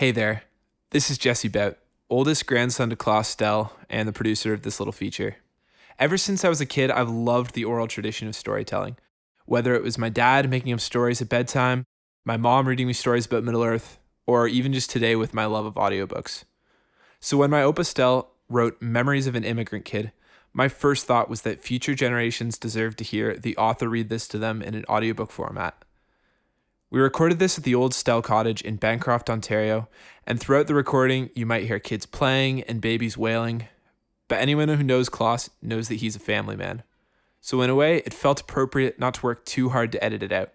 Hey there, this is Jesse Bout, oldest grandson to Klaas Stel and the producer of this little feature. Ever since I was a kid, I've loved the oral tradition of storytelling. Whether it was my dad making up stories at bedtime, my mom reading me stories about Middle Earth, or even just today with my love of audiobooks. So when my Opa Stel wrote Memories of an Immigrant Kid, my first thought was that future generations deserve to hear the author read this to them in an audiobook format. We recorded this at the old Stel Cottage in Bancroft, Ontario, and throughout the recording, you might hear kids playing and babies wailing. But anyone who knows Klaas knows that he's a family man. So, in a way, it felt appropriate not to work too hard to edit it out.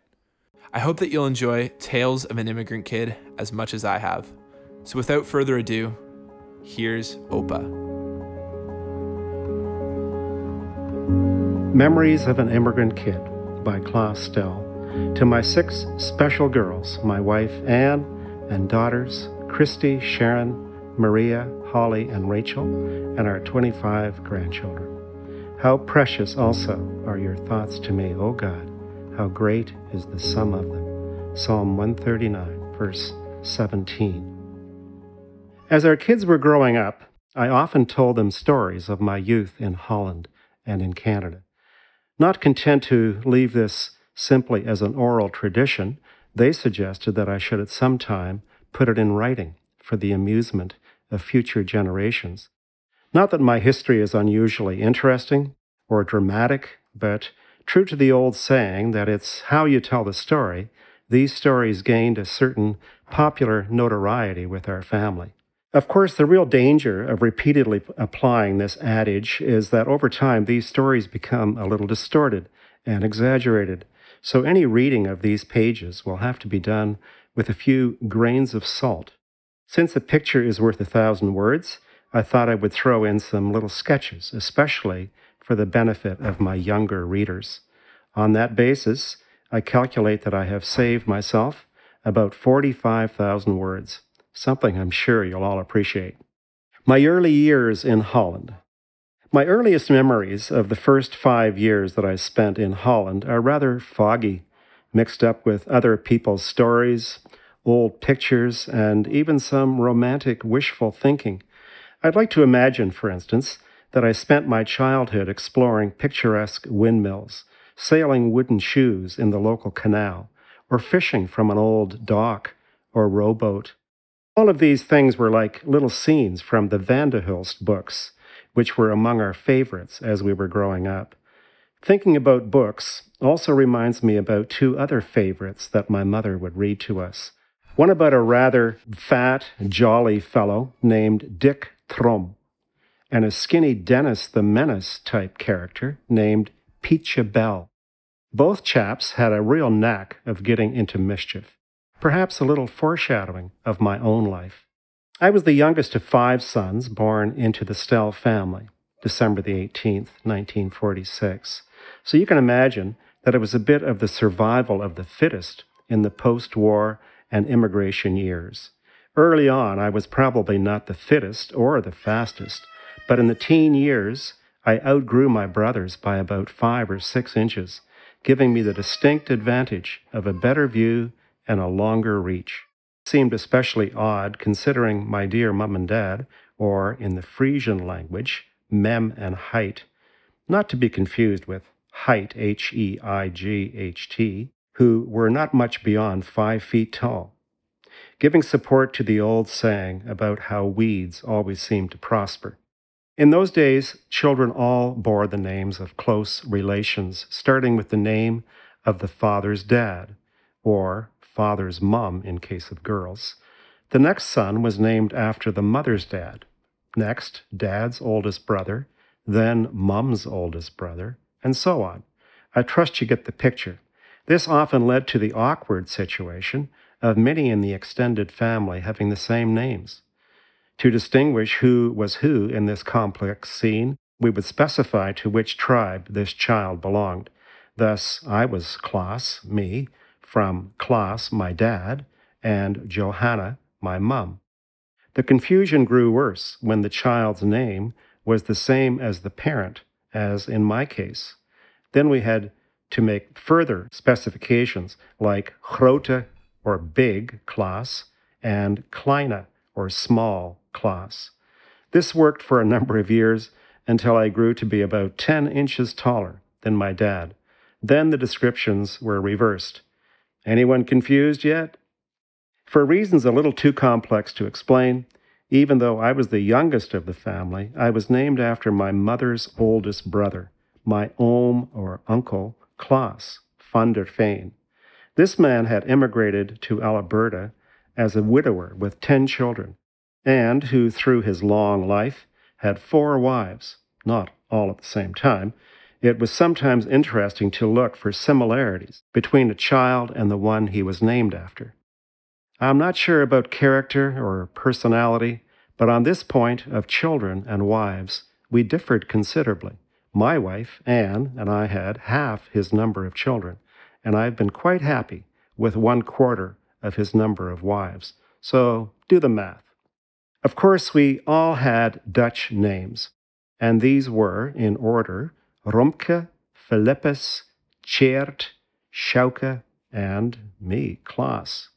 I hope that you'll enjoy Tales of an Immigrant Kid as much as I have. So, without further ado, here's Opa. Memories of an Immigrant Kid by Klaas Stel to my six special girls, my wife Anne, and daughters Christy, Sharon, Maria, Holly, and Rachel, and our 25 grandchildren. How precious also are your thoughts to me, O God. How great is the sum of them. Psalm 139, verse 17. As our kids were growing up, I often told them stories of my youth in Holland and in Canada. Not content to leave this simply as an oral tradition, they suggested that I should at some time put it in writing for the amusement of future generations. Not that my history is unusually interesting or dramatic, but true to the old saying that it's how you tell the story, these stories gained a certain popular notoriety with our family. Of course, the real danger of repeatedly applying this adage is that over time these stories become a little distorted and exaggerated, so any reading of these pages will have to be done with a few grains of salt. Since a picture is worth a thousand words, I thought I would throw in some little sketches, especially for the benefit of my younger readers. On that basis, I calculate that I have saved myself about 45,000 words, something I'm sure you'll all appreciate. My early years in Holland. My earliest memories of the first five years that I spent in Holland are rather foggy, mixed up with other people's stories, old pictures, and even some romantic wishful thinking. I'd like to imagine, for instance, that I spent my childhood exploring picturesque windmills, sailing wooden shoes in the local canal, or fishing from an old dock or rowboat. All of these things were like little scenes from the Vanderhulst books which were among our favorites as we were growing up. Thinking about books also reminds me about two other favorites that my mother would read to us. One about a rather fat, jolly fellow named Dick Trom, and a skinny Dennis the Menace type character named Pietje Bell. Both chaps had a real knack of getting into mischief, perhaps a little foreshadowing of my own life. I was the youngest of five sons born into the Stel family, December the 18th, 1946. So you can imagine that it was a bit of the survival of the fittest in the post war and immigration years. Early on, I was probably not the fittest or the fastest, but in the teen years, I outgrew my brothers by about five or six inches, giving me the distinct advantage of a better view and a longer reach seemed especially odd considering my dear mum and dad, or in the Frisian language, mem and heit, not to be confused with height, H E I G H T, who were not much beyond five feet tall, giving support to the old saying about how weeds always seem to prosper. In those days, children all bore the names of close relations, starting with the name of the father's dad, or father's mum in case of girls. The next son was named after the mother's dad. Next, dad's oldest brother, then mum's oldest brother, and so on. I trust you get the picture. This often led to the awkward situation of many in the extended family having the same names. To distinguish who was who in this complex scene, we would specify to which tribe this child belonged. Thus, I was Klaas, me, from Klaas, my dad, and Johanna, my mum. The confusion grew worse when the child's name was the same as the parent, as in my case. Then we had to make further specifications like grote or big Klaas and Kleine, or small, Klaas. This worked for a number of years until I grew to be about 10 inches taller than my dad. Then the descriptions were reversed. Anyone confused yet? For reasons a little too complex to explain, even though I was the youngest of the family, I was named after my mother's oldest brother, my oom or uncle, Klaas van der Veen. This man had immigrated to Alberta as a widower with ten children, and who, through his long life, had four wives, not all at the same time. It was sometimes interesting to look for similarities between a child and the one he was named after. I'm not sure about character or personality, but on this point of children and wives, we differed considerably. My wife, Anne, and I had half his number of children, and I've been quite happy with one quarter of his number of wives. So do the math. Of course, we all had Dutch names, and these were, in order, Romke, Philippus, Tjeerd, Schauke, and me, Klaas.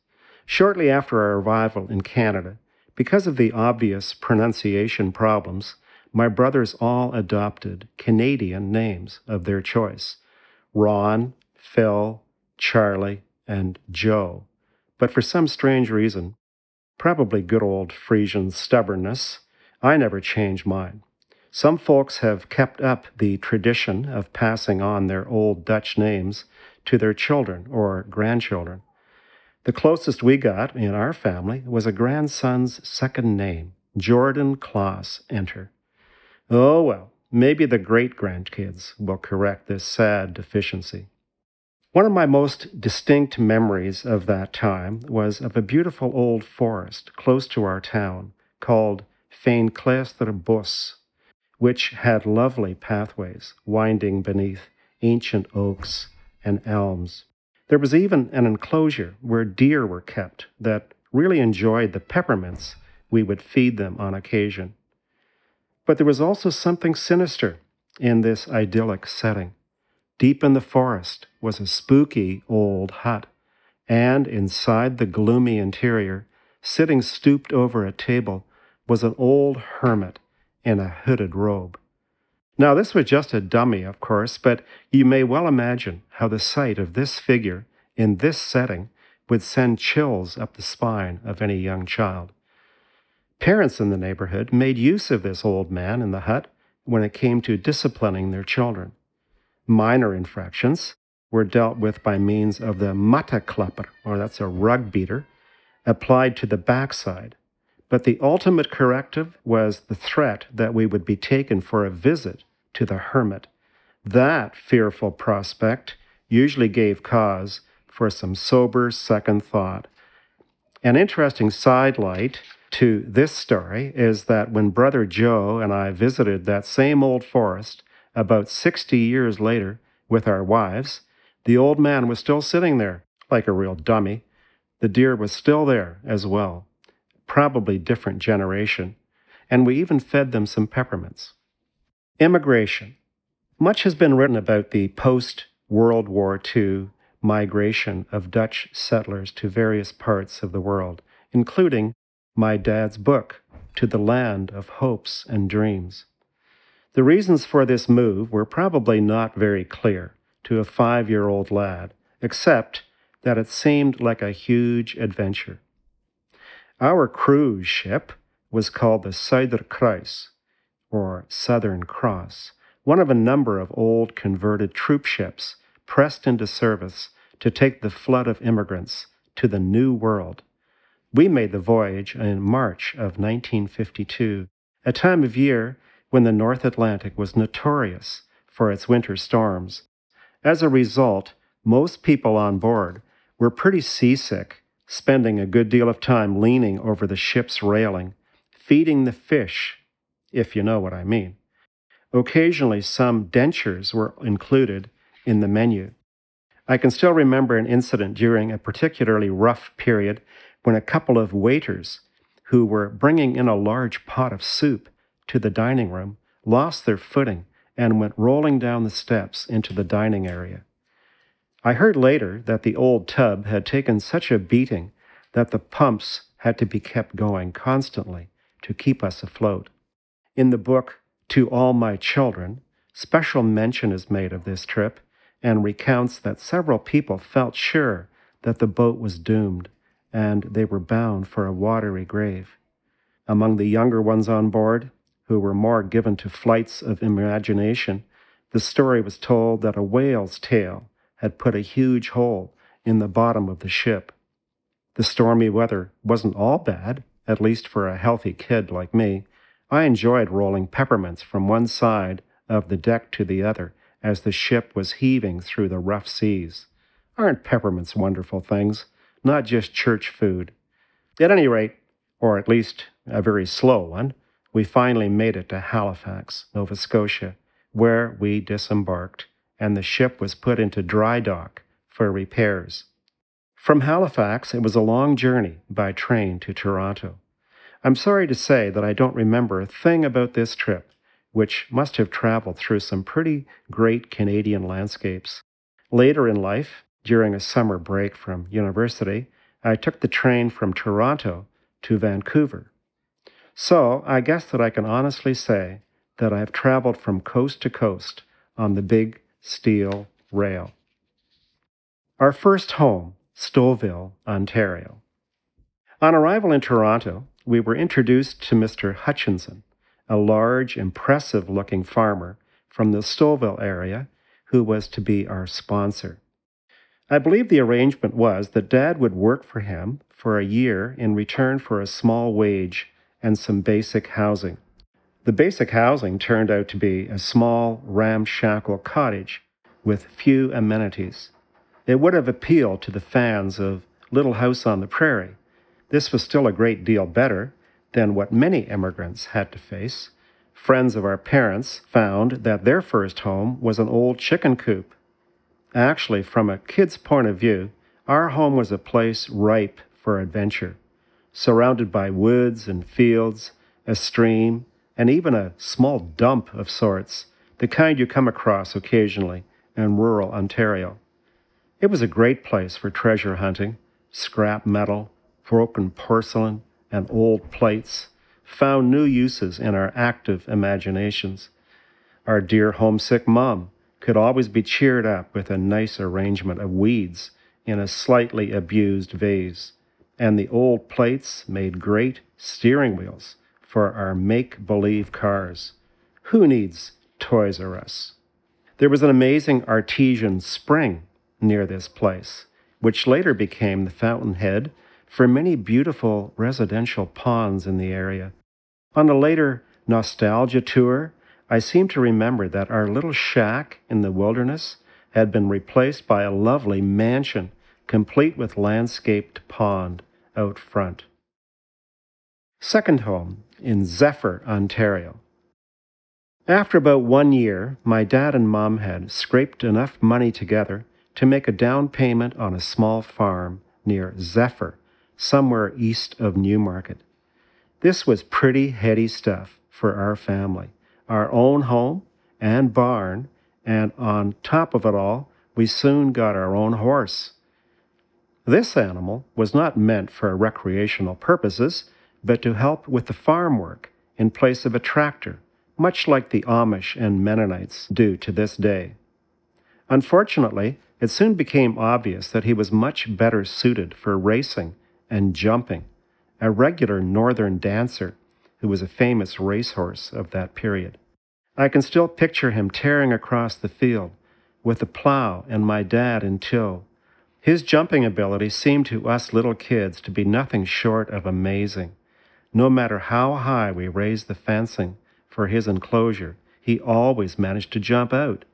Shortly after our arrival in Canada, because of the obvious pronunciation problems, my brothers all adopted Canadian names of their choice Ron, Phil, Charlie, and Joe. But for some strange reason, probably good old Frisian stubbornness, I never changed mine. Some folks have kept up the tradition of passing on their old Dutch names to their children or grandchildren. The closest we got in our family was a grandson's second name, Jordan Klaas Enter. Oh well, maybe the great grandkids will correct this sad deficiency. One of my most distinct memories of that time was of a beautiful old forest close to our town called Fain Bos, which had lovely pathways winding beneath ancient oaks and elms. There was even an enclosure where deer were kept that really enjoyed the peppermints we would feed them on occasion. But there was also something sinister in this idyllic setting. Deep in the forest was a spooky old hut, and inside the gloomy interior, sitting stooped over a table, was an old hermit in a hooded robe. Now, this was just a dummy, of course, but you may well imagine how the sight of this figure in this setting would send chills up the spine of any young child. Parents in the neighborhood made use of this old man in the hut when it came to disciplining their children. Minor infractions were dealt with by means of the mattenklopper, or that's a rug beater, applied to the backside but the ultimate corrective was the threat that we would be taken for a visit to the hermit. That fearful prospect usually gave cause for some sober second thought. An interesting sidelight to this story is that when Brother Joe and I visited that same old forest about 60 years later with our wives, the old man was still sitting there like a real dummy. The deer was still there as well probably different generation, and we even fed them some peppermints. Immigration. Much has been written about the post World War II migration of Dutch settlers to various parts of the world, including my dad's book, To the Land of Hopes and Dreams. The reasons for this move were probably not very clear to a five year old lad, except that it seemed like a huge adventure. Our cruise ship was called the Zuiderkruis, or Southern Cross, one of a number of old converted troop ships pressed into service to take the flood of immigrants to the New World. We made the voyage in March of 1952, a time of year when the North Atlantic was notorious for its winter storms. As a result, most people on board were pretty seasick spending a good deal of time leaning over the ship's railing, feeding the fish, if you know what I mean. Occasionally, some dentures were included in the menu. I can still remember an incident during a particularly rough period when a couple of waiters who were bringing in a large pot of soup to the dining room lost their footing and went rolling down the steps into the dining area. I heard later that the old tub had taken such a beating that the pumps had to be kept going constantly to keep us afloat. In the book, To All My Children, special mention is made of this trip and recounts that several people felt sure that the boat was doomed and they were bound for a watery grave. Among the younger ones on board, who were more given to flights of imagination, the story was told that a whale's tail had put a huge hole in the bottom of the ship. The stormy weather wasn't all bad, at least for a healthy kid like me. I enjoyed rolling peppermints from one side of the deck to the other as the ship was heaving through the rough seas. Aren't peppermints wonderful things? Not just church food. At any rate, or at least a very slow one, we finally made it to Halifax, Nova Scotia, where we disembarked, and the ship was put into dry dock for repairs. From Halifax, it was a long journey by train to Toronto. I'm sorry to say that I don't remember a thing about this trip, which must have traveled through some pretty great Canadian landscapes. Later in life, during a summer break from university, I took the train from Toronto to Vancouver. So I guess that I can honestly say that I've traveled from coast to coast on the big steel rail. Our first home, Stouffville, Ontario. On arrival in Toronto, we were introduced to Mr. Hutchinson, a large, impressive looking farmer from the Stouffville area who was to be our sponsor. I believe the arrangement was that Dad would work for him for a year in return for a small wage and some basic housing. The basic housing turned out to be a small, ramshackle cottage with few amenities. It would have appealed to the fans of Little House on the Prairie. This was still a great deal better than what many immigrants had to face. Friends of our parents found that their first home was an old chicken coop Actually, from a kid's point of view, our home was a place ripe for adventure, surrounded by woods and fields, a stream, and even a small dump of sorts, the kind you come across occasionally in rural Ontario. It was a great place for treasure hunting, scrap metal, broken porcelain, and old plates found new uses in our active imaginations. Our dear homesick mom could always be cheered up with a nice arrangement of weeds in a slightly abused vase, and the old plates made great steering wheels for our make believe cars. Who needs Toys R Us? There was an amazing artesian spring near this place, which later became the fountainhead for many beautiful residential ponds in the area. On a later nostalgia tour, I seem to remember that our little shack in the wilderness had been replaced by a lovely mansion, complete with landscaped pond out front. Second home in Zephyr, Ontario. After about one year, my dad and mom had scraped enough money together to make a down payment on a small farm near Zephyr, somewhere east of Newmarket. This was pretty heady stuff for our family our own home and barn, and on top of it all, we soon got our own horse. This animal was not meant for recreational purposes, but to help with the farm work in place of a tractor, much like the Amish and Mennonites do to this day. Unfortunately, it soon became obvious that he was much better suited for racing and jumping, a regular northern dancer who was a famous racehorse of that period. I can still picture him tearing across the field with the plow and my dad in tow. His jumping ability seemed to us little kids to be nothing short of amazing. No matter how high we raised the fencing for his enclosure, he always managed to jump out.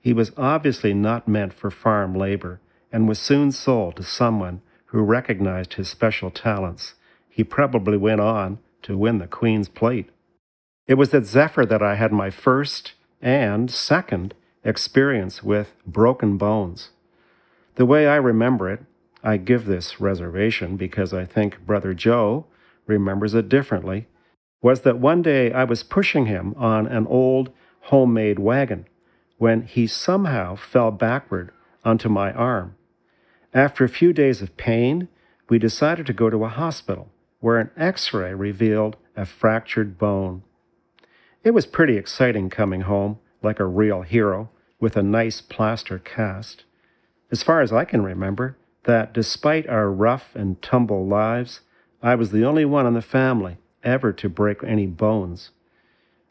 He was obviously not meant for farm labor and was soon sold to someone who recognized his special talents. He probably went on to win the Queen's Plate. It was at Zephyr that I had my first and second experience with broken bones. The way I remember it, I give this reservation because I think Brother Joe remembers it differently, was that one day I was pushing him on an old homemade wagon when he somehow fell backward onto my arm. After a few days of pain, we decided to go to a hospital where an x ray revealed a fractured bone. It was pretty exciting coming home like a real hero with a nice plaster cast. As far as I can remember, that despite our rough and tumble lives, I was the only one in the family ever to break any bones.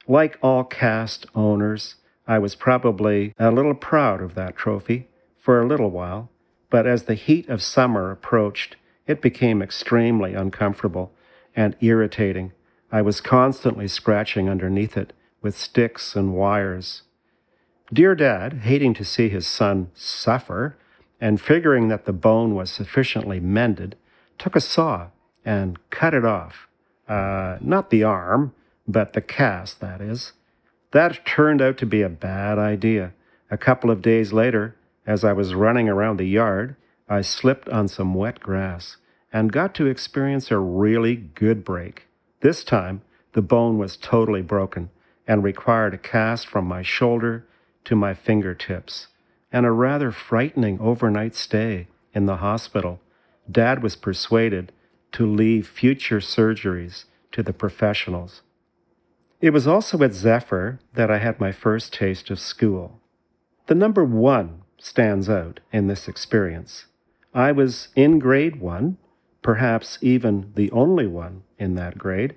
Like all cast owners, I was probably a little proud of that trophy for a little while, but as the heat of summer approached, it became extremely uncomfortable and irritating. I was constantly scratching underneath it with sticks and wires. Dear Dad, hating to see his son suffer, and figuring that the bone was sufficiently mended, took a saw and cut it off. Uh, not the arm, but the cast, that is. That turned out to be a bad idea. A couple of days later, as I was running around the yard, I slipped on some wet grass and got to experience a really good break. This time, the bone was totally broken and required a cast from my shoulder to my fingertips and a rather frightening overnight stay in the hospital. Dad was persuaded to leave future surgeries to the professionals. It was also at Zephyr that I had my first taste of school. The number one stands out in this experience. I was in grade one, perhaps even the only one in that grade.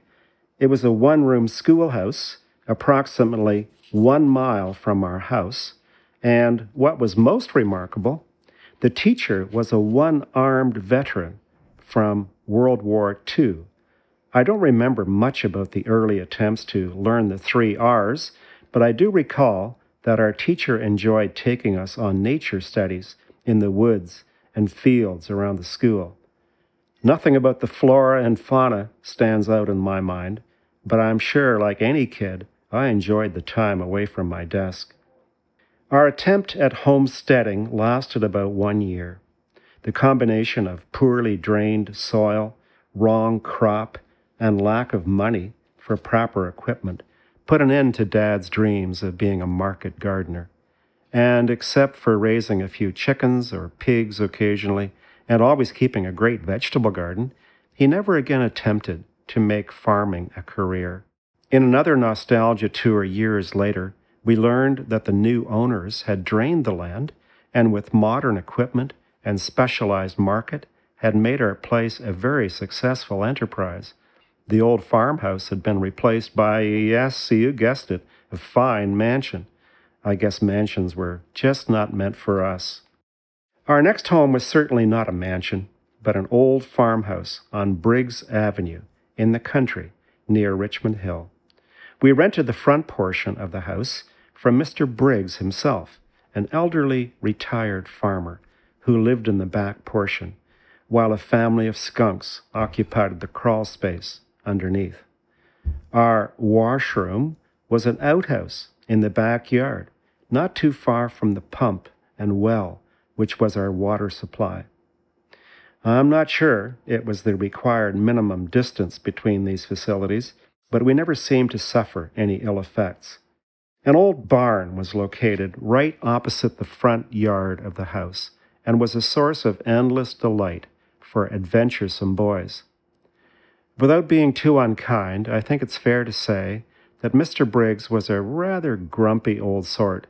It was a one room schoolhouse, approximately one mile from our house, and what was most remarkable, the teacher was a one armed veteran from World War II. I don't remember much about the early attempts to learn the three R's, but I do recall that our teacher enjoyed taking us on nature studies in the woods and fields around the school. Nothing about the flora and fauna stands out in my mind, but I'm sure, like any kid, I enjoyed the time away from my desk. Our attempt at homesteading lasted about one year. The combination of poorly drained soil, wrong crop, and lack of money for proper equipment put an end to Dad's dreams of being a market gardener. And except for raising a few chickens or pigs occasionally, and always keeping a great vegetable garden, he never again attempted to make farming a career. In another nostalgia tour years later, we learned that the new owners had drained the land and, with modern equipment and specialized market, had made our place a very successful enterprise. The old farmhouse had been replaced by, yes, you guessed it, a fine mansion. I guess mansions were just not meant for us. Our next home was certainly not a mansion, but an old farmhouse on Briggs Avenue in the country near Richmond Hill. We rented the front portion of the house from Mr. Briggs himself, an elderly retired farmer who lived in the back portion, while a family of skunks occupied the crawl space underneath. Our washroom was an outhouse in the backyard, not too far from the pump and well, which was our water supply. I'm not sure it was the required minimum distance between these facilities, but we never seemed to suffer any ill effects. An old barn was located right opposite the front yard of the house and was a source of endless delight for adventuresome boys. Without being too unkind, I think it's fair to say that Mr. Briggs was a rather grumpy old sort,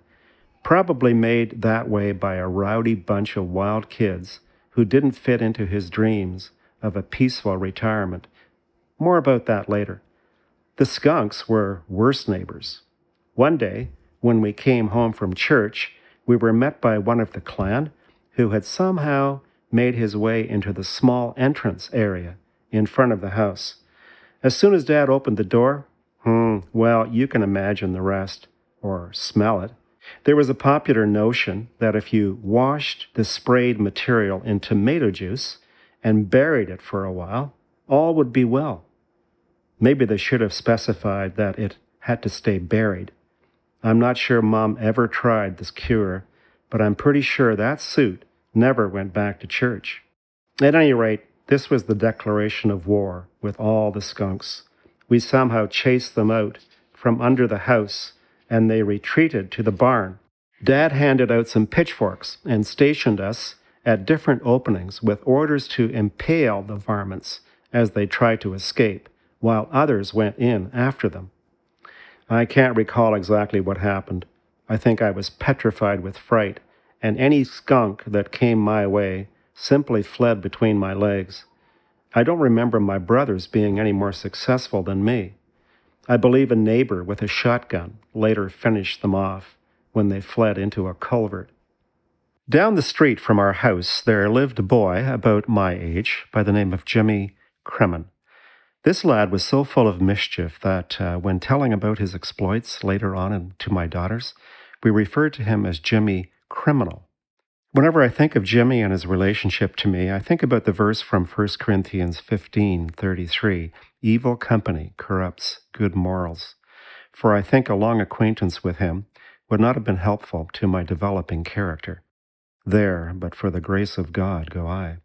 probably made that way by a rowdy bunch of wild kids who didn't fit into his dreams of a peaceful retirement. More about that later. The skunks were worse neighbors. One day, when we came home from church, we were met by one of the clan who had somehow made his way into the small entrance area in front of the house. As soon as Dad opened the door, hmm, well, you can imagine the rest, or smell it. There was a popular notion that if you washed the sprayed material in tomato juice and buried it for a while, all would be well. Maybe they should have specified that it had to stay buried I'm not sure Mom ever tried this cure, but I'm pretty sure that suit never went back to church. At any rate, this was the declaration of war with all the skunks. We somehow chased them out from under the house, and they retreated to the barn. Dad handed out some pitchforks and stationed us at different openings with orders to impale the varmints as they tried to escape, while others went in after them. I can't recall exactly what happened. I think I was petrified with fright, and any skunk that came my way simply fled between my legs. I don't remember my brothers being any more successful than me. I believe a neighbor with a shotgun later finished them off when they fled into a culvert. Down the street from our house, there lived a boy about my age by the name of Jimmy Kremen. This lad was so full of mischief that uh, when telling about his exploits later on to my daughters, we referred to him as Jimmy Criminal. Whenever I think of Jimmy and his relationship to me, I think about the verse from 1 Corinthians 15:33, evil company corrupts good morals. For I think a long acquaintance with him would not have been helpful to my developing character. There, but for the grace of God, go I.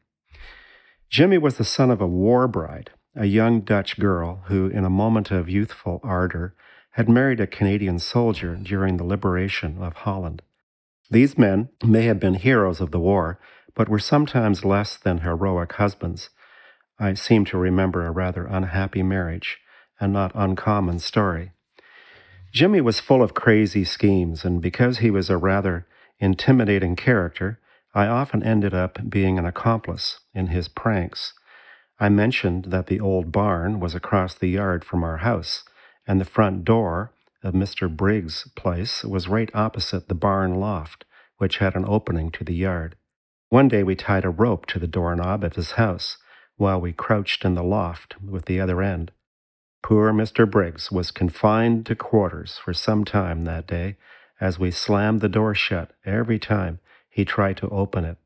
Jimmy was the son of a war bride, a young Dutch girl who, in a moment of youthful ardor, had married a Canadian soldier during the liberation of Holland. These men may have been heroes of the war, but were sometimes less than heroic husbands. I seem to remember a rather unhappy marriage, a not uncommon story. Jimmy was full of crazy schemes, and because he was a rather intimidating character, I often ended up being an accomplice in his pranks. I mentioned that the old barn was across the yard from our house, and the front door of Mr. Briggs' place was right opposite the barn loft, which had an opening to the yard. One day we tied a rope to the doorknob of his house while we crouched in the loft with the other end. Poor Mr. Briggs was confined to quarters for some time that day as we slammed the door shut every time he tried to open it.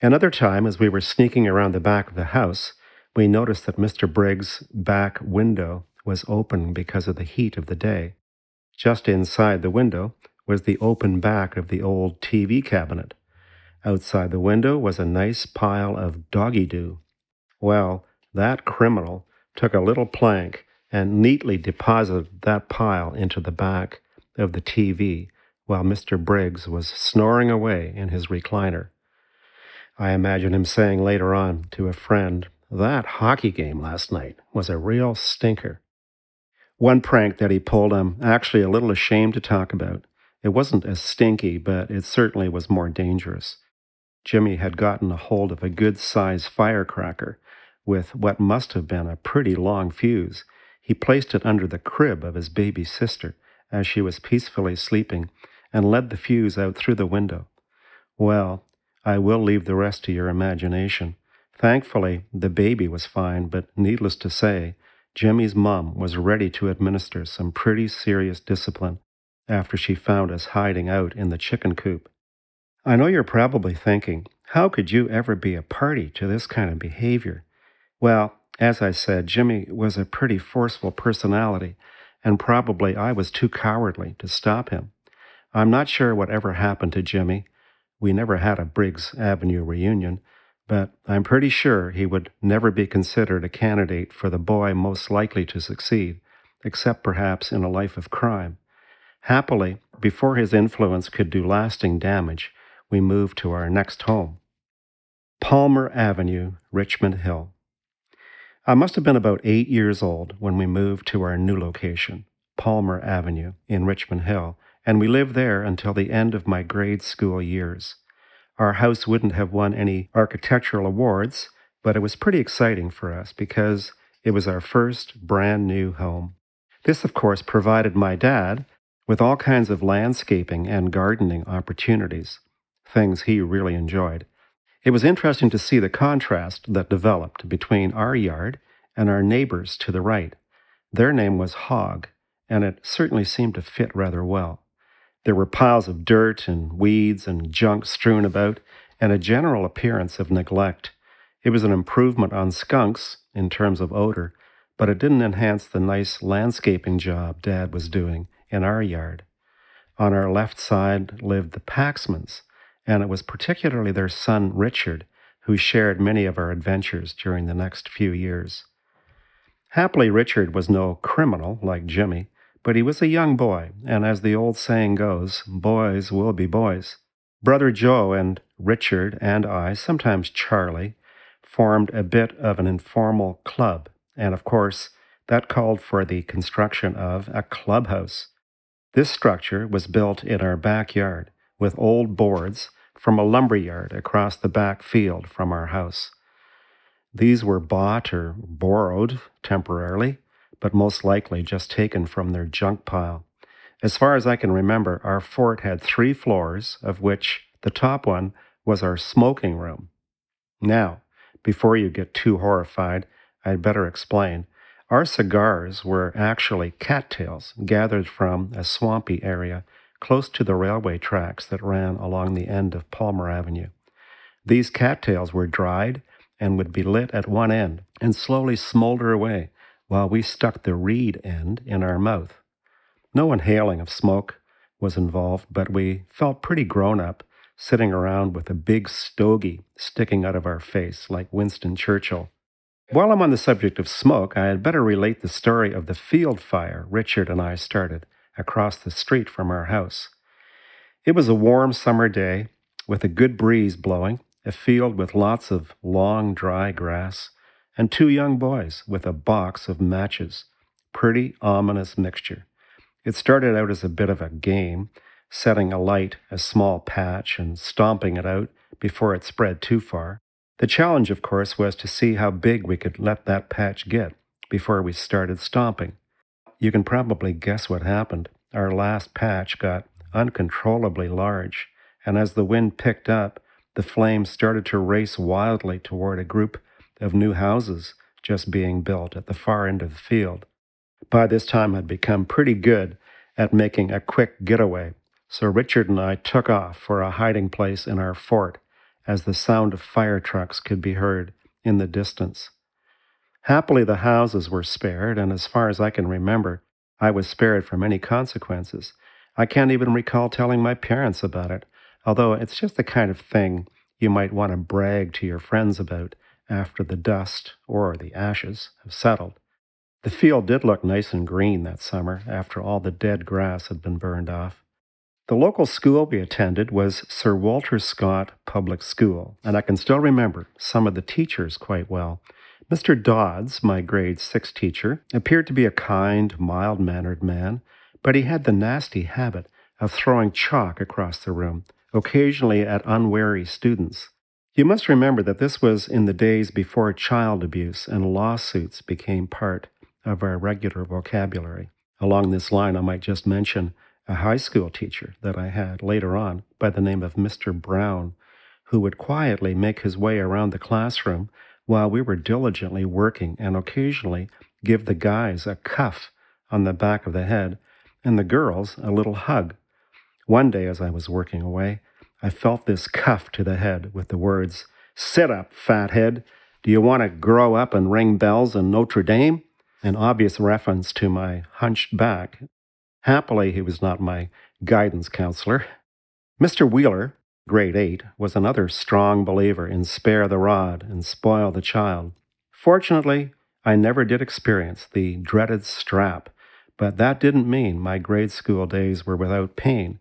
Another time, as we were sneaking around the back of the house, we noticed that Mr. Briggs' back window was open because of the heat of the day. Just inside the window was the open back of the old TV cabinet. Outside the window was a nice pile of doggy doo. Well, that criminal took a little plank and neatly deposited that pile into the back of the TV while Mr. Briggs was snoring away in his recliner. I imagine him saying later on to a friend, That hockey game last night was a real stinker. One prank that he pulled, I'm actually a little ashamed to talk about. It wasn't as stinky, but it certainly was more dangerous. Jimmy had gotten a hold of a good sized firecracker with what must have been a pretty long fuse. He placed it under the crib of his baby sister as she was peacefully sleeping and led the fuse out through the window. Well, I will leave the rest to your imagination. Thankfully, the baby was fine, but needless to say, Jimmy's mom was ready to administer some pretty serious discipline after she found us hiding out in the chicken coop. I know you're probably thinking, how could you ever be a party to this kind of behavior? Well, as I said, Jimmy was a pretty forceful personality, and probably I was too cowardly to stop him. I'm not sure what ever happened to Jimmy. We never had a Briggs Avenue reunion, but I'm pretty sure he would never be considered a candidate for the boy most likely to succeed, except perhaps in a life of crime. Happily, before his influence could do lasting damage, we moved to our next home. Palmer Avenue, Richmond Hill. I must have been about eight years old when we moved to our new location, Palmer Avenue, in Richmond Hill, and we lived there until the end of my grade school years. Our house wouldn't have won any architectural awards, but it was pretty exciting for us because it was our first brand new home. This, of course, provided my dad with all kinds of landscaping and gardening opportunities, things he really enjoyed. It was interesting to see the contrast that developed between our yard and our neighbors to the right. Their name was Hogg, and it certainly seemed to fit rather well. There were piles of dirt and weeds and junk strewn about, and a general appearance of neglect. It was an improvement on skunks in terms of odor, but it didn't enhance the nice landscaping job Dad was doing in our yard. On our left side lived the Paxmans, and it was particularly their son Richard who shared many of our adventures during the next few years. Happily, Richard was no criminal like Jimmy. But he was a young boy, and as the old saying goes, boys will be boys. Brother Joe and Richard and I, sometimes Charlie, formed a bit of an informal club, and of course, that called for the construction of a clubhouse. This structure was built in our backyard with old boards from a lumber yard across the back field from our house. These were bought or borrowed temporarily, but most likely just taken from their junk pile. As far as I can remember, our fort had three floors, of which the top one was our smoking room. Now, before you get too horrified, I'd better explain. Our cigars were actually cattails gathered from a swampy area close to the railway tracks that ran along the end of Palmer Avenue. These cattails were dried and would be lit at one end and slowly smolder away while we stuck the reed end in our mouth. No inhaling of smoke was involved, but we felt pretty grown up sitting around with a big stogie sticking out of our face like Winston Churchill. While I'm on the subject of smoke, I had better relate the story of the field fire Richard and I started across the street from our house. It was a warm summer day with a good breeze blowing, a field with lots of long, dry grass, and two young boys with a box of matches. Pretty ominous mixture. It started out as a bit of a game, setting alight a small patch and stomping it out before it spread too far. The challenge, of course, was to see how big we could let that patch get before we started stomping. You can probably guess what happened. Our last patch got uncontrollably large, and as the wind picked up, the flames started to race wildly toward a group of new houses just being built at the far end of the field. By this time, I'd become pretty good at making a quick getaway, so Richard and I took off for a hiding place in our fort as the sound of fire trucks could be heard in the distance. Happily, the houses were spared, and as far as I can remember, I was spared from any consequences. I can't even recall telling my parents about it, although it's just the kind of thing you might want to brag to your friends about after the dust or the ashes have settled. The field did look nice and green that summer after all the dead grass had been burned off. The local school we attended was Sir Walter Scott Public School, and I can still remember some of the teachers quite well. Mr. Dodds, my grade six teacher, appeared to be a kind, mild mannered man, but he had the nasty habit of throwing chalk across the room, occasionally at unwary students. You must remember that this was in the days before child abuse and lawsuits became part of our regular vocabulary. Along this line, I might just mention a high school teacher that I had later on by the name of Mr. Brown, who would quietly make his way around the classroom while we were diligently working and occasionally give the guys a cuff on the back of the head and the girls a little hug. One day, as I was working away, I felt this cuff to the head with the words, Sit up, fathead. Do you want to grow up and ring bells in Notre Dame? An obvious reference to my hunched back. Happily, he was not my guidance counselor. Mr. Wheeler, grade 8, was another strong believer in spare the rod and spoil the child. Fortunately, I never did experience the dreaded strap, but that didn't mean my grade school days were without pain.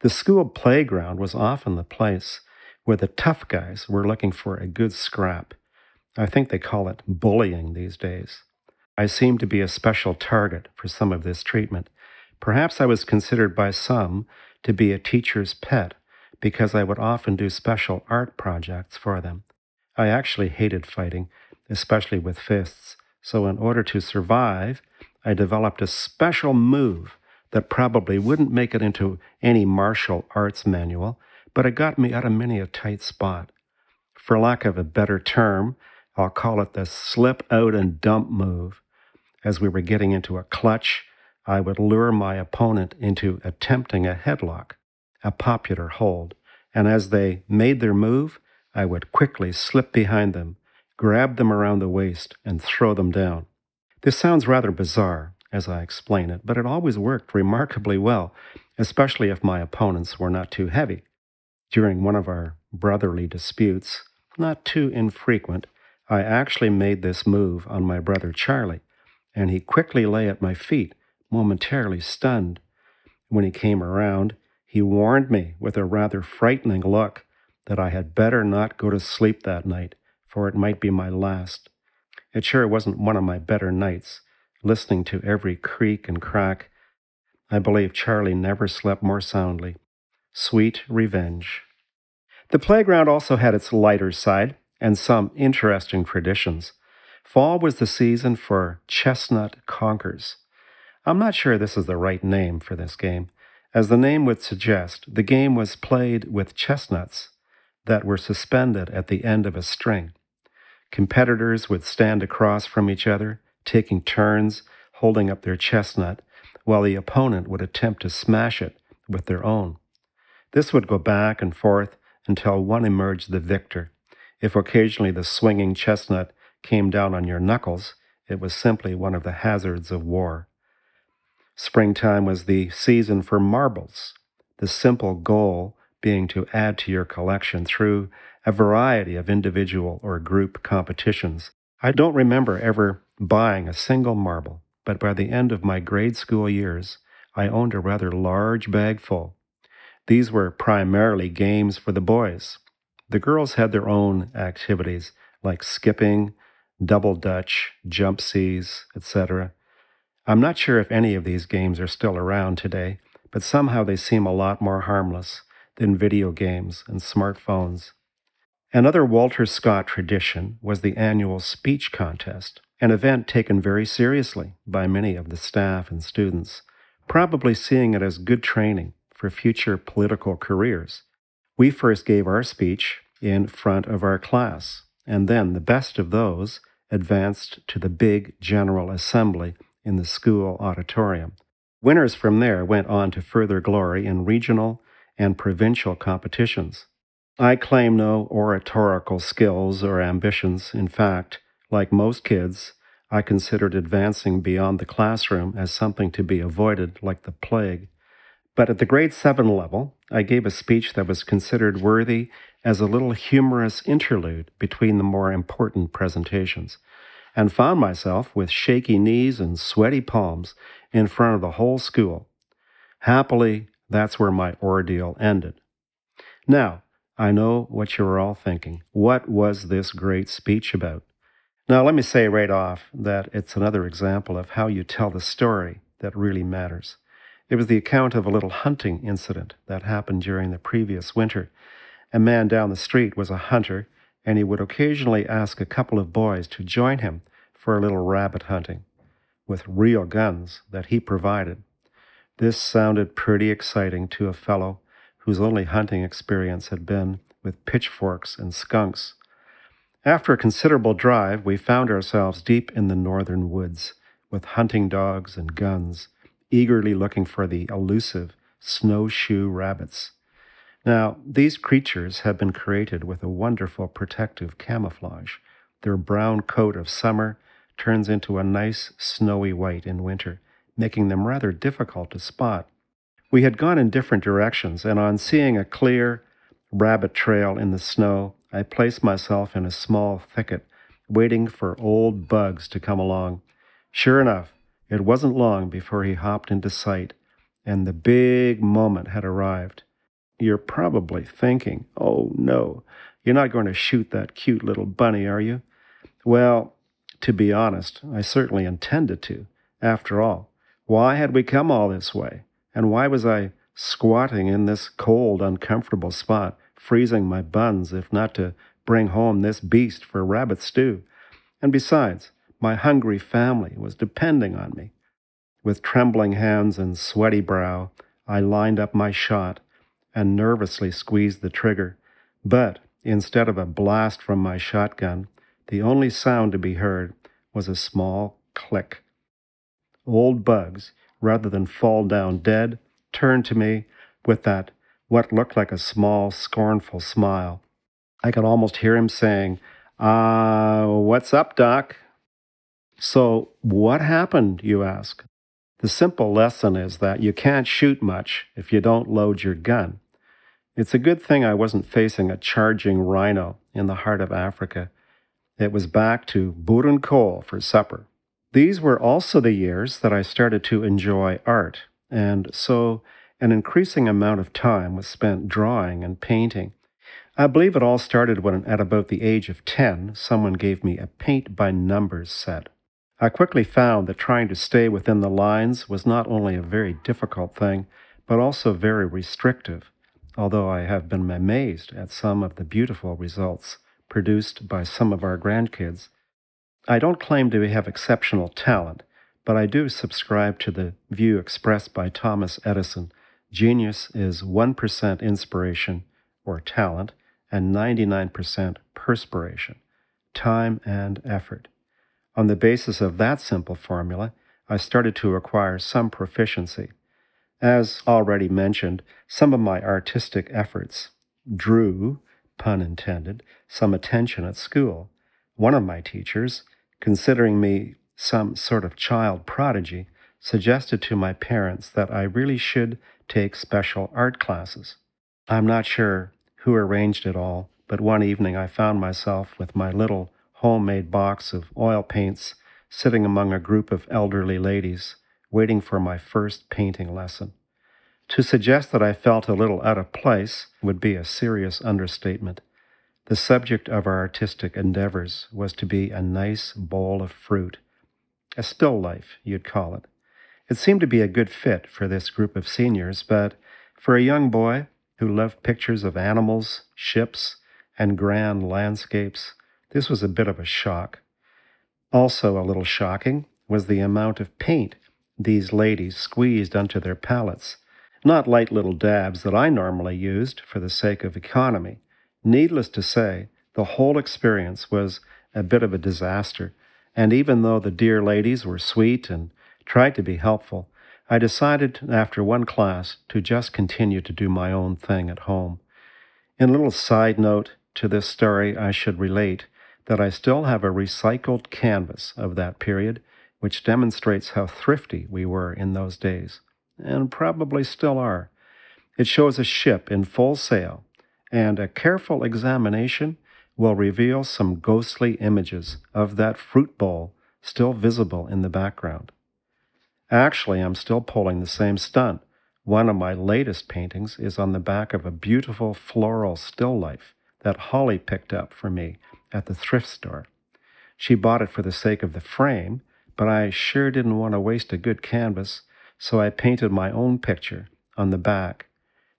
The school playground was often the place where the tough guys were looking for a good scrap. I think they call it bullying these days. I seemed to be a special target for some of this treatment. Perhaps I was considered by some to be a teacher's pet because I would often do special art projects for them. I actually hated fighting, especially with fists, so in order to survive, I developed a special move that probably wouldn't make it into any martial arts manual, but it got me out of many a tight spot. For lack of a better term, I'll call it the slip out and dump move. As we were getting into a clutch, I would lure my opponent into attempting a headlock a popular hold, and as they made their move, I would quickly slip behind them, grab them around the waist, and throw them down. This sounds rather bizarre as I explain it, but it always worked remarkably well, especially if my opponents were not too heavy. During one of our brotherly disputes, not too infrequent, I actually made this move on my brother Charlie, and he quickly lay at my feet, momentarily stunned. When he came around, he warned me with a rather frightening look that I had better not go to sleep that night, for it might be my last. It sure wasn't one of my better nights, listening to every creak and crack. I believe Charlie never slept more soundly. Sweet revenge. The playground also had its lighter side and some interesting traditions. Fall was the season for chestnut conkers. I'm not sure this is the right name for this game. As the name would suggest, the game was played with chestnuts that were suspended at the end of a string. Competitors would stand across from each other, taking turns holding up their chestnut, while the opponent would attempt to smash it with their own. This would go back and forth until one emerged the victor. If occasionally the swinging chestnut came down on your knuckles, it was simply one of the hazards of war. Springtime was the season for marbles, the simple goal being to add to your collection through a variety of individual or group competitions. I don't remember ever buying a single marble, but by the end of my grade school years, I owned a rather large bag full. These were primarily games for the boys. The girls had their own activities like skipping, double dutch, jump seas, etc. I'm not sure if any of these games are still around today, but somehow they seem a lot more harmless than video games and smartphones. Another Walter Scott tradition was the annual speech contest, an event taken very seriously by many of the staff and students, probably seeing it as good training for future political careers. We first gave our speech in front of our class, and then the best of those advanced to the big General Assembly in the school auditorium. Winners from there went on to further glory in regional and provincial competitions. I claim no oratorical skills or ambitions. In fact, like most kids, I considered advancing beyond the classroom as something to be avoided like the plague. But at the grade 7 level, I gave a speech that was considered worthy as a little humorous interlude between the more important presentations, and found myself with shaky knees and sweaty palms in front of the whole school. Happily, that's where my ordeal ended. Now, I know what you're all thinking. What was this great speech about? Now, let me say right off that it's another example of how you tell the story that really matters. It was the account of a little hunting incident that happened during the previous winter. A man down the street was a hunter, and he would occasionally ask a couple of boys to join him for a little rabbit hunting with real guns that he provided. This sounded pretty exciting to a fellow whose only hunting experience had been with pitchforks and skunks. After a considerable drive, we found ourselves deep in the northern woods with hunting dogs and guns, eagerly looking for the elusive snowshoe rabbits. Now, these creatures have been created with a wonderful protective camouflage. Their brown coat of summer turns into a nice snowy white in winter, making them rather difficult to spot. We had gone in different directions, and on seeing a clear rabbit trail in the snow, I placed myself in a small thicket, waiting for old Bugs to come along. Sure enough, it wasn't long before he hopped into sight, and the big moment had arrived. You're probably thinking, oh no, you're not going to shoot that cute little bunny, are you? Well, to be honest, I certainly intended to. After all, why had we come all this way? And why was I squatting in this cold, uncomfortable spot, freezing my buns if not to bring home this beast for rabbit stew? And besides, my hungry family was depending on me. With trembling hands and sweaty brow, I lined up my shot and nervously squeezed the trigger. But instead of a blast from my shotgun, the only sound to be heard was a small click old Bugs, rather than fall down dead, turned to me with that what looked like a small, scornful smile. I could almost hear him saying, Uh, what's up, Doc? So, what happened, you ask? The simple lesson is that you can't shoot much if you don't load your gun. It's a good thing I wasn't facing a charging rhino in the heart of Africa. It was back to and coal for supper. These were also the years that I started to enjoy art, and so an increasing amount of time was spent drawing and painting. I believe it all started when, at about the age of 10, someone gave me a paint by numbers set. I quickly found that trying to stay within the lines was not only a very difficult thing, but also very restrictive, although I have been amazed at some of the beautiful results produced by some of our grandkids. I don't claim to have exceptional talent, but I do subscribe to the view expressed by Thomas Edison genius is 1% inspiration or talent and 99% perspiration, time and effort. On the basis of that simple formula, I started to acquire some proficiency. As already mentioned, some of my artistic efforts drew, pun intended, some attention at school. One of my teachers, considering me some sort of child prodigy, suggested to my parents that I really should take special art classes. I'm not sure who arranged it all, but one evening I found myself with my little homemade box of oil paints sitting among a group of elderly ladies, waiting for my first painting lesson. To suggest that I felt a little out of place would be a serious understatement. The subject of our artistic endeavors was to be a nice bowl of fruit, a still life, you'd call it. It seemed to be a good fit for this group of seniors, but for a young boy who loved pictures of animals, ships, and grand landscapes, this was a bit of a shock. Also, a little shocking was the amount of paint these ladies squeezed onto their palettes, not light little dabs that I normally used for the sake of economy. Needless to say, the whole experience was a bit of a disaster, and even though the dear ladies were sweet and tried to be helpful, I decided after one class to just continue to do my own thing at home. In a little side note to this story, I should relate that I still have a recycled canvas of that period, which demonstrates how thrifty we were in those days, and probably still are. It shows a ship in full sail, and a careful examination will reveal some ghostly images of that fruit bowl still visible in the background. Actually, I'm still pulling the same stunt. One of my latest paintings is on the back of a beautiful floral still life that Holly picked up for me at the thrift store. She bought it for the sake of the frame, but I sure didn't want to waste a good canvas, so I painted my own picture on the back.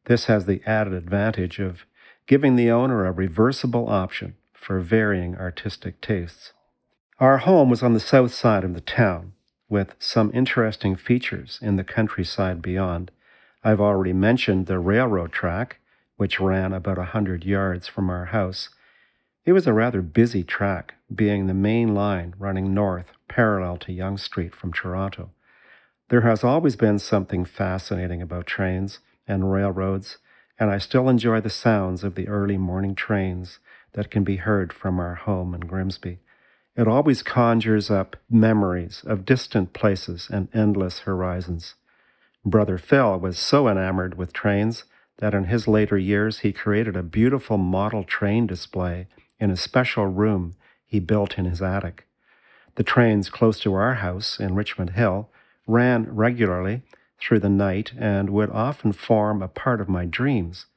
This has the added advantage of giving the owner a reversible option for varying artistic tastes. Our home was on the south side of the town, with some interesting features in the countryside beyond. I've already mentioned the railroad track, which ran about a hundred yards from our house. It was a rather busy track, being the main line running north parallel to Yonge Street from Toronto. There has always been something fascinating about trains and railroads, and I still enjoy the sounds of the early morning trains that can be heard from our home in Grimsby. It always conjures up memories of distant places and endless horizons. Brother Phil was so enamored with trains that in his later years he created a beautiful model train display in a special room he built in his attic. The trains close to our house in Richmond Hill ran regularly through the night and would often form a part of my dreams,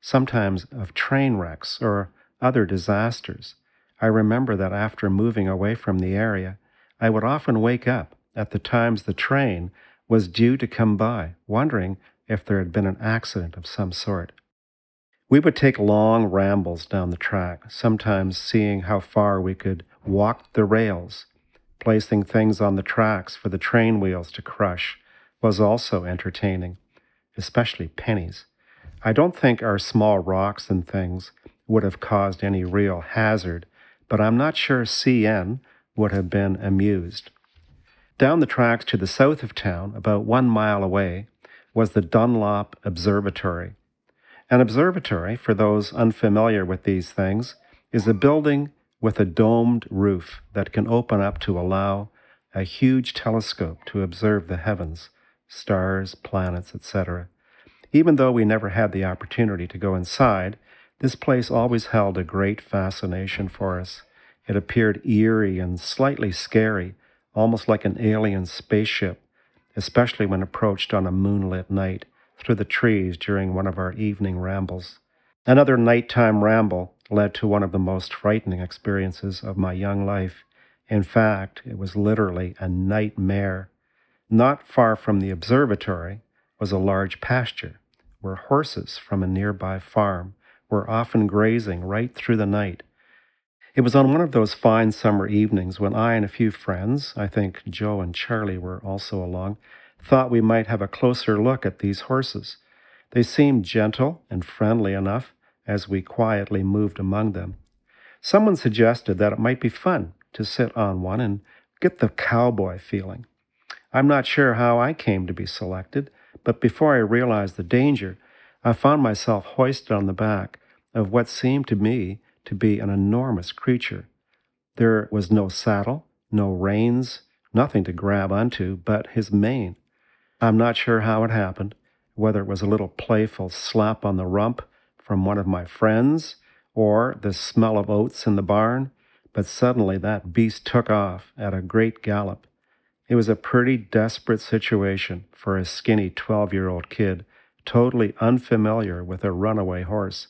sometimes of train wrecks or other disasters. I remember that after moving away from the area, I would often wake up at the times the train was due to come by, wondering if there had been an accident of some sort. We would take long rambles down the track, sometimes seeing how far we could walk the rails. Placing things on the tracks for the train wheels to crush was also entertaining, especially pennies. I don't think our small rocks and things would have caused any real hazard but I'm not sure CN would have been amused. Down the tracks to the south of town, about one mile away, was the Dunlap Observatory. An observatory, for those unfamiliar with these things, is a building with a domed roof that can open up to allow a huge telescope to observe the heavens, stars, planets, etc. Even though we never had the opportunity to go inside, this place always held a great fascination for us. It appeared eerie and slightly scary, almost like an alien spaceship, especially when approached on a moonlit night through the trees during one of our evening rambles. Another nighttime ramble led to one of the most frightening experiences of my young life. In fact, it was literally a nightmare. Not far from the observatory was a large pasture where horses from a nearby farm were often grazing right through the night. It was on one of those fine summer evenings when I and a few friends, I think Joe and Charlie were also along, thought we might have a closer look at these horses. They seemed gentle and friendly enough as we quietly moved among them. Someone suggested that it might be fun to sit on one and get the cowboy feeling. I'm not sure how I came to be selected, but before I realized the danger, I found myself hoisted on the back of what seemed to me to be an enormous creature. There was no saddle, no reins, nothing to grab onto but his mane. I'm not sure how it happened, whether it was a little playful slap on the rump from one of my friends or the smell of oats in the barn, but suddenly that beast took off at a great gallop. It was a pretty desperate situation for a skinny 12 year old kid, totally unfamiliar with a runaway horse.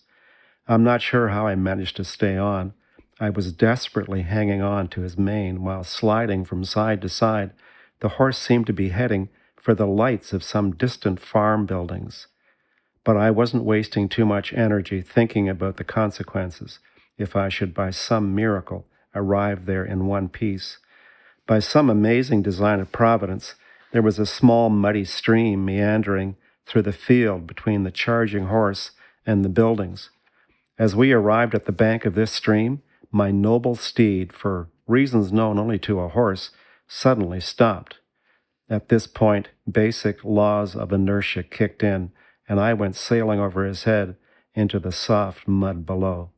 I'm not sure how I managed to stay on. I was desperately hanging on to his mane while sliding from side to side. The horse seemed to be heading for the lights of some distant farm buildings. But I wasn't wasting too much energy thinking about the consequences if I should by some miracle arrive there in one piece. By some amazing design of Providence, there was a small muddy stream meandering through the field between the charging horse and the buildings. As we arrived at the bank of this stream, my noble steed, for reasons known only to a horse, suddenly stopped. At this point, basic laws of inertia kicked in, and I went sailing over his head into the soft mud below.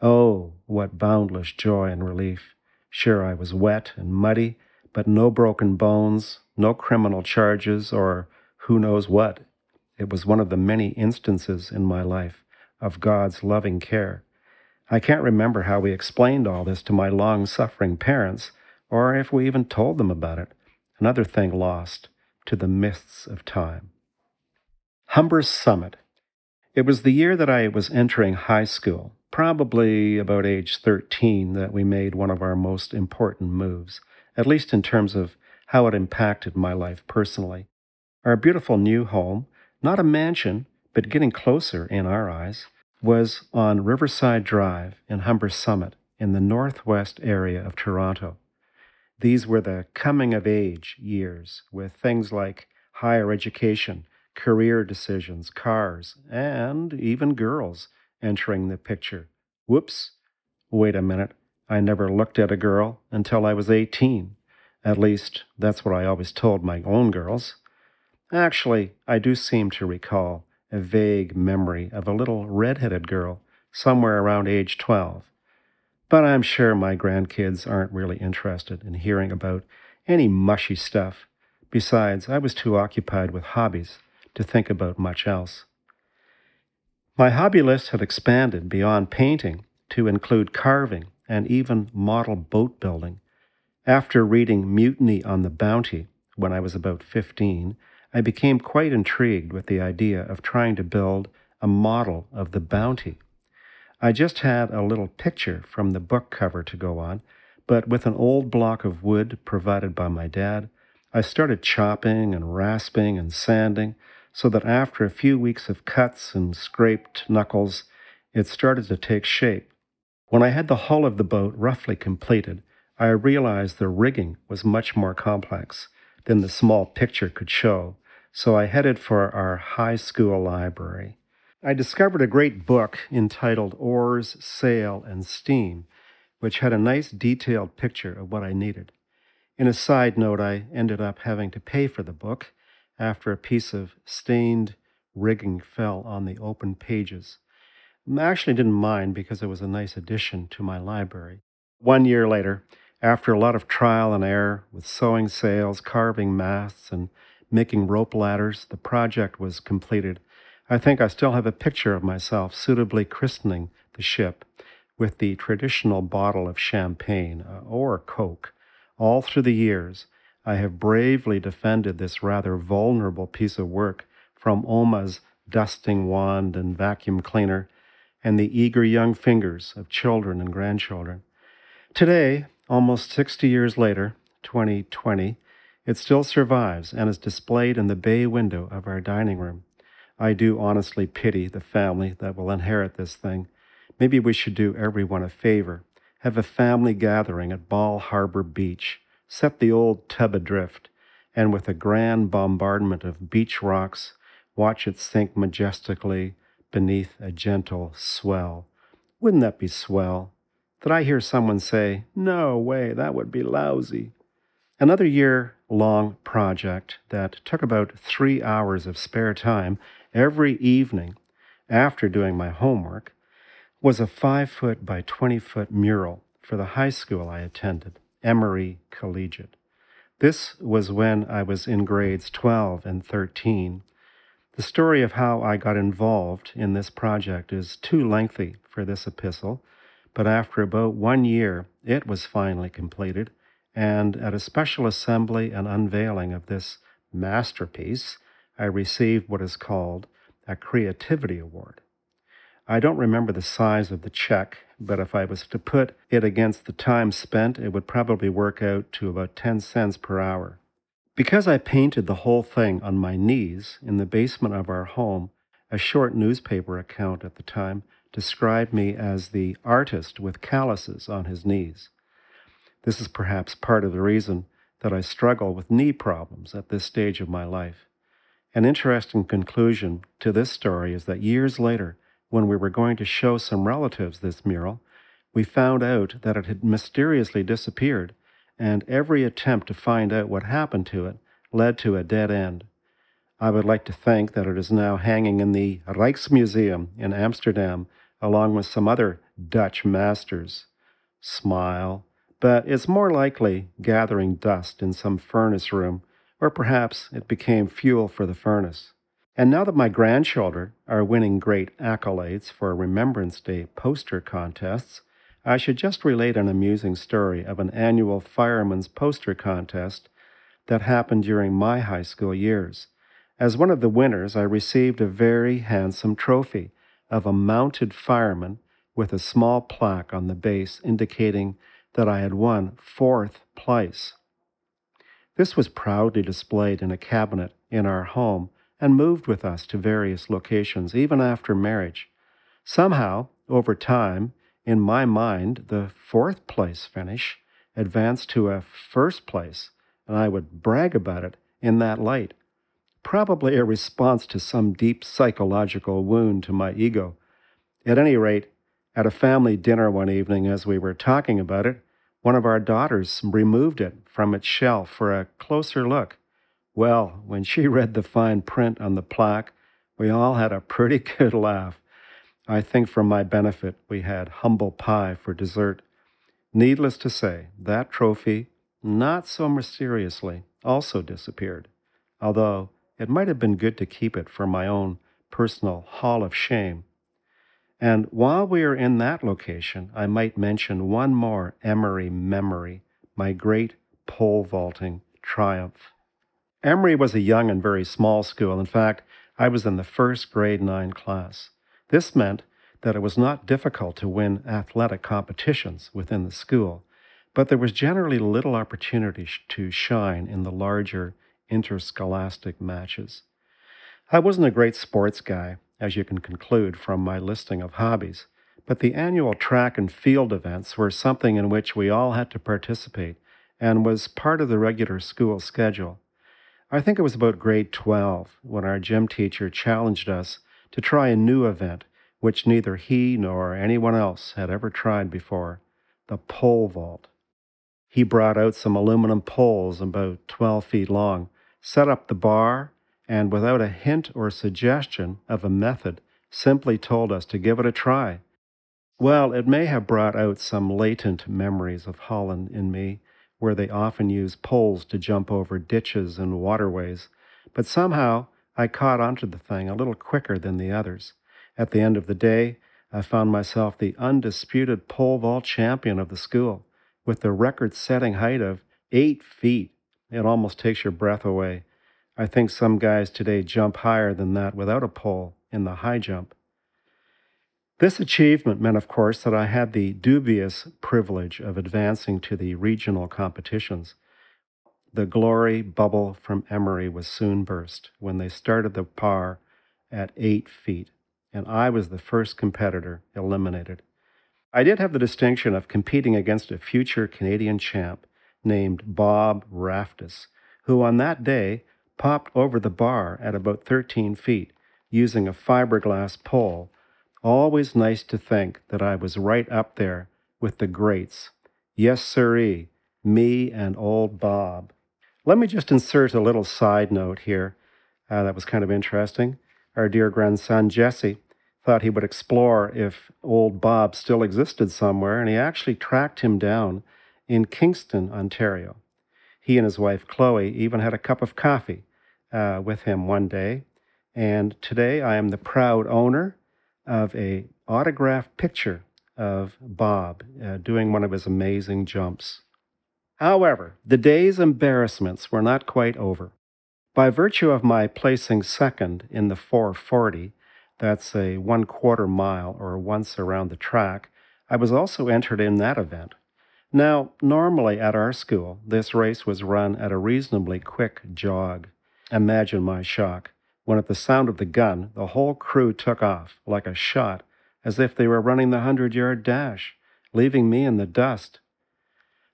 Oh, what boundless joy and relief! Sure, I was wet and muddy, but no broken bones, no criminal charges, or who knows what. It was one of the many instances in my life of God's loving care. I can't remember how we explained all this to my long suffering parents, or if we even told them about it. Another thing lost to the mists of time. Humber's Summit. It was the year that I was entering high school, probably about age 13, that we made one of our most important moves, at least in terms of how it impacted my life personally. Our beautiful new home, not a mansion, but getting closer in our eyes, was on Riverside Drive in Humber Summit in the northwest area of Toronto. These were the coming of age years with things like higher education, career decisions, cars, and even girls entering the picture. Whoops, wait a minute. I never looked at a girl until I was 18. At least, that's what I always told my own girls. Actually, I do seem to recall a vague memory of a little red-headed girl somewhere around age 12. But I'm sure my grandkids aren't really interested in hearing about any mushy stuff. Besides, I was too occupied with hobbies to think about much else. My hobby list had expanded beyond painting to include carving and even model boat building. After reading Mutiny on the Bounty when I was about 15, I became quite intrigued with the idea of trying to build a model of the bounty. I just had a little picture from the book cover to go on, but with an old block of wood provided by my dad, I started chopping and rasping and sanding so that after a few weeks of cuts and scraped knuckles, it started to take shape. When I had the hull of the boat roughly completed, I realized the rigging was much more complex than the small picture could show, so I headed for our high school library. I discovered a great book entitled Oars, Sail, and Steam, which had a nice detailed picture of what I needed. In a side note, I ended up having to pay for the book after a piece of stained rigging fell on the open pages. I actually didn't mind because it was a nice addition to my library. One year later, after a lot of trial and error with sewing sails, carving masts, and making rope ladders, the project was completed. I think I still have a picture of myself suitably christening the ship with the traditional bottle of champagne uh, or Coke. All through the years, I have bravely defended this rather vulnerable piece of work from Oma's dusting wand and vacuum cleaner, and the eager young fingers of children and grandchildren. Today, almost 60 years later, 2020, it still survives and is displayed in the bay window of our dining room. I do honestly pity the family that will inherit this thing. Maybe we should do everyone a favor. Have a family gathering at Ball Harbour Beach. Set the old tub adrift, and with a grand bombardment of beach rocks, watch it sink majestically beneath a gentle swell. Wouldn't that be swell? Did I hear someone say, No way, that would be lousy? Another year long project that took about three hours of spare time every evening after doing my homework was a five foot by 20 foot mural for the high school I attended, Emery Collegiate. This was when I was in grades 12 and 13. The story of how I got involved in this project is too lengthy for this epistle, but after about one year, it was finally completed, and at a special assembly and unveiling of this masterpiece, I received what is called a Creativity Award. I don't remember the size of the check, but if I was to put it against the time spent, it would probably work out to about 10 cents per hour. Because I painted the whole thing on my knees in the basement of our home, a short newspaper account at the time described me as the artist with calluses on his knees. This is perhaps part of the reason that I struggle with knee problems at this stage of my life. An interesting conclusion to this story is that years later, when we were going to show some relatives this mural, we found out that it had mysteriously disappeared, and every attempt to find out what happened to it led to a dead end. I would like to think that it is now hanging in the Rijksmuseum in Amsterdam along with some other Dutch masters. Smile, but it's more likely gathering dust in some furnace room, or perhaps it became fuel for the furnace. And now that my grandchildren are winning great accolades for Remembrance Day poster contests, I should just relate an amusing story of an annual fireman's poster contest that happened during my high school years. As one of the winners, I received a very handsome trophy of a mounted fireman with a small plaque on the base indicating that I had won fourth place. This was proudly displayed in a cabinet in our home and moved with us to various locations, even after marriage. Somehow, over time, in my mind, the fourth place finish advanced to a first place, and I would brag about it in that light probably a response to some deep psychological wound to my ego. At any rate, at a family dinner one evening, as we were talking about it, one of our daughters removed it from its shelf for a closer look. Well, when she read the fine print on the plaque, we all had a pretty good laugh. I think for my benefit, we had humble pie for dessert. Needless to say, that trophy, not so mysteriously, also disappeared, although it might have been good to keep it for my own personal hall of shame. And while we are in that location, I might mention one more Emery memory, my great pole vaulting triumph. Emery was a young and very small school. In fact, I was in the first grade 9 class. This meant that it was not difficult to win athletic competitions within the school, but there was generally little opportunity to shine in the larger interscholastic matches. I wasn't a great sports guy, as you can conclude from my listing of hobbies, but the annual track and field events were something in which we all had to participate and was part of the regular school schedule. I think it was about grade 12 when our gym teacher challenged us to try a new event which neither he nor anyone else had ever tried before the pole vault. He brought out some aluminum poles about 12 feet long set up the bar, and without a hint or suggestion of a method, simply told us to give it a try. Well, it may have brought out some latent memories of Holland in me, where they often use poles to jump over ditches and waterways, but somehow I caught onto the thing a little quicker than the others. At the end of the day, I found myself the undisputed pole vault champion of the school, with the record setting height of eight feet it almost takes your breath away. I think some guys today jump higher than that without a pole in the high jump. This achievement meant, of course, that I had the dubious privilege of advancing to the regional competitions. The glory bubble from Emery was soon burst when they started the par at eight feet, and I was the first competitor eliminated. I did have the distinction of competing against a future Canadian champ named Bob Raftis, who on that day popped over the bar at about 13 feet using a fiberglass pole. Always nice to think that I was right up there with the greats. Yes, sirree, me and old Bob. Let me just insert a little side note here uh, that was kind of interesting. Our dear grandson Jesse thought he would explore if old Bob still existed somewhere, and he actually tracked him down in Kingston, Ontario. He and his wife Chloe even had a cup of coffee uh, with him one day, and today I am the proud owner of a autographed picture of Bob uh, doing one of his amazing jumps. However, the day's embarrassments were not quite over. By virtue of my placing second in the 440, that's a one quarter mile or once around the track, I was also entered in that event. Now, normally at our school, this race was run at a reasonably quick jog. Imagine my shock when, at the sound of the gun, the whole crew took off like a shot, as if they were running the hundred yard dash, leaving me in the dust.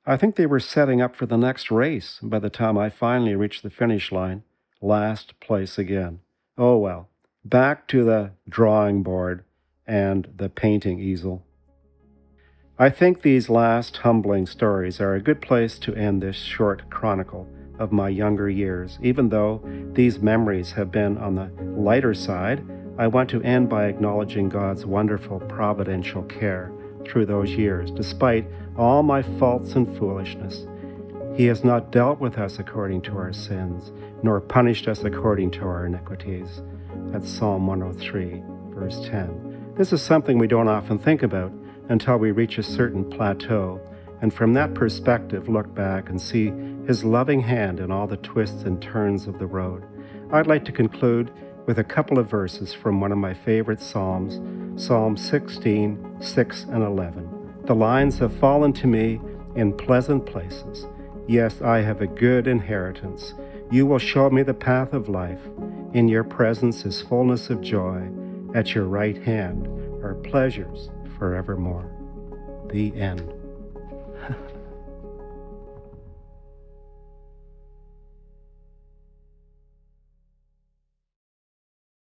I think they were setting up for the next race by the time I finally reached the finish line, last place again. Oh well, back to the drawing board and the painting easel. I think these last humbling stories are a good place to end this short chronicle of my younger years. Even though these memories have been on the lighter side, I want to end by acknowledging God's wonderful providential care through those years, despite all my faults and foolishness. He has not dealt with us according to our sins, nor punished us according to our iniquities. That's Psalm 103, verse 10. This is something we don't often think about until we reach a certain plateau, and from that perspective look back and see His loving hand in all the twists and turns of the road. I'd like to conclude with a couple of verses from one of my favorite Psalms, Psalm 16, 6 and 11. The lines have fallen to me in pleasant places. Yes, I have a good inheritance. You will show me the path of life. In your presence is fullness of joy. At your right hand are pleasures forevermore. The end.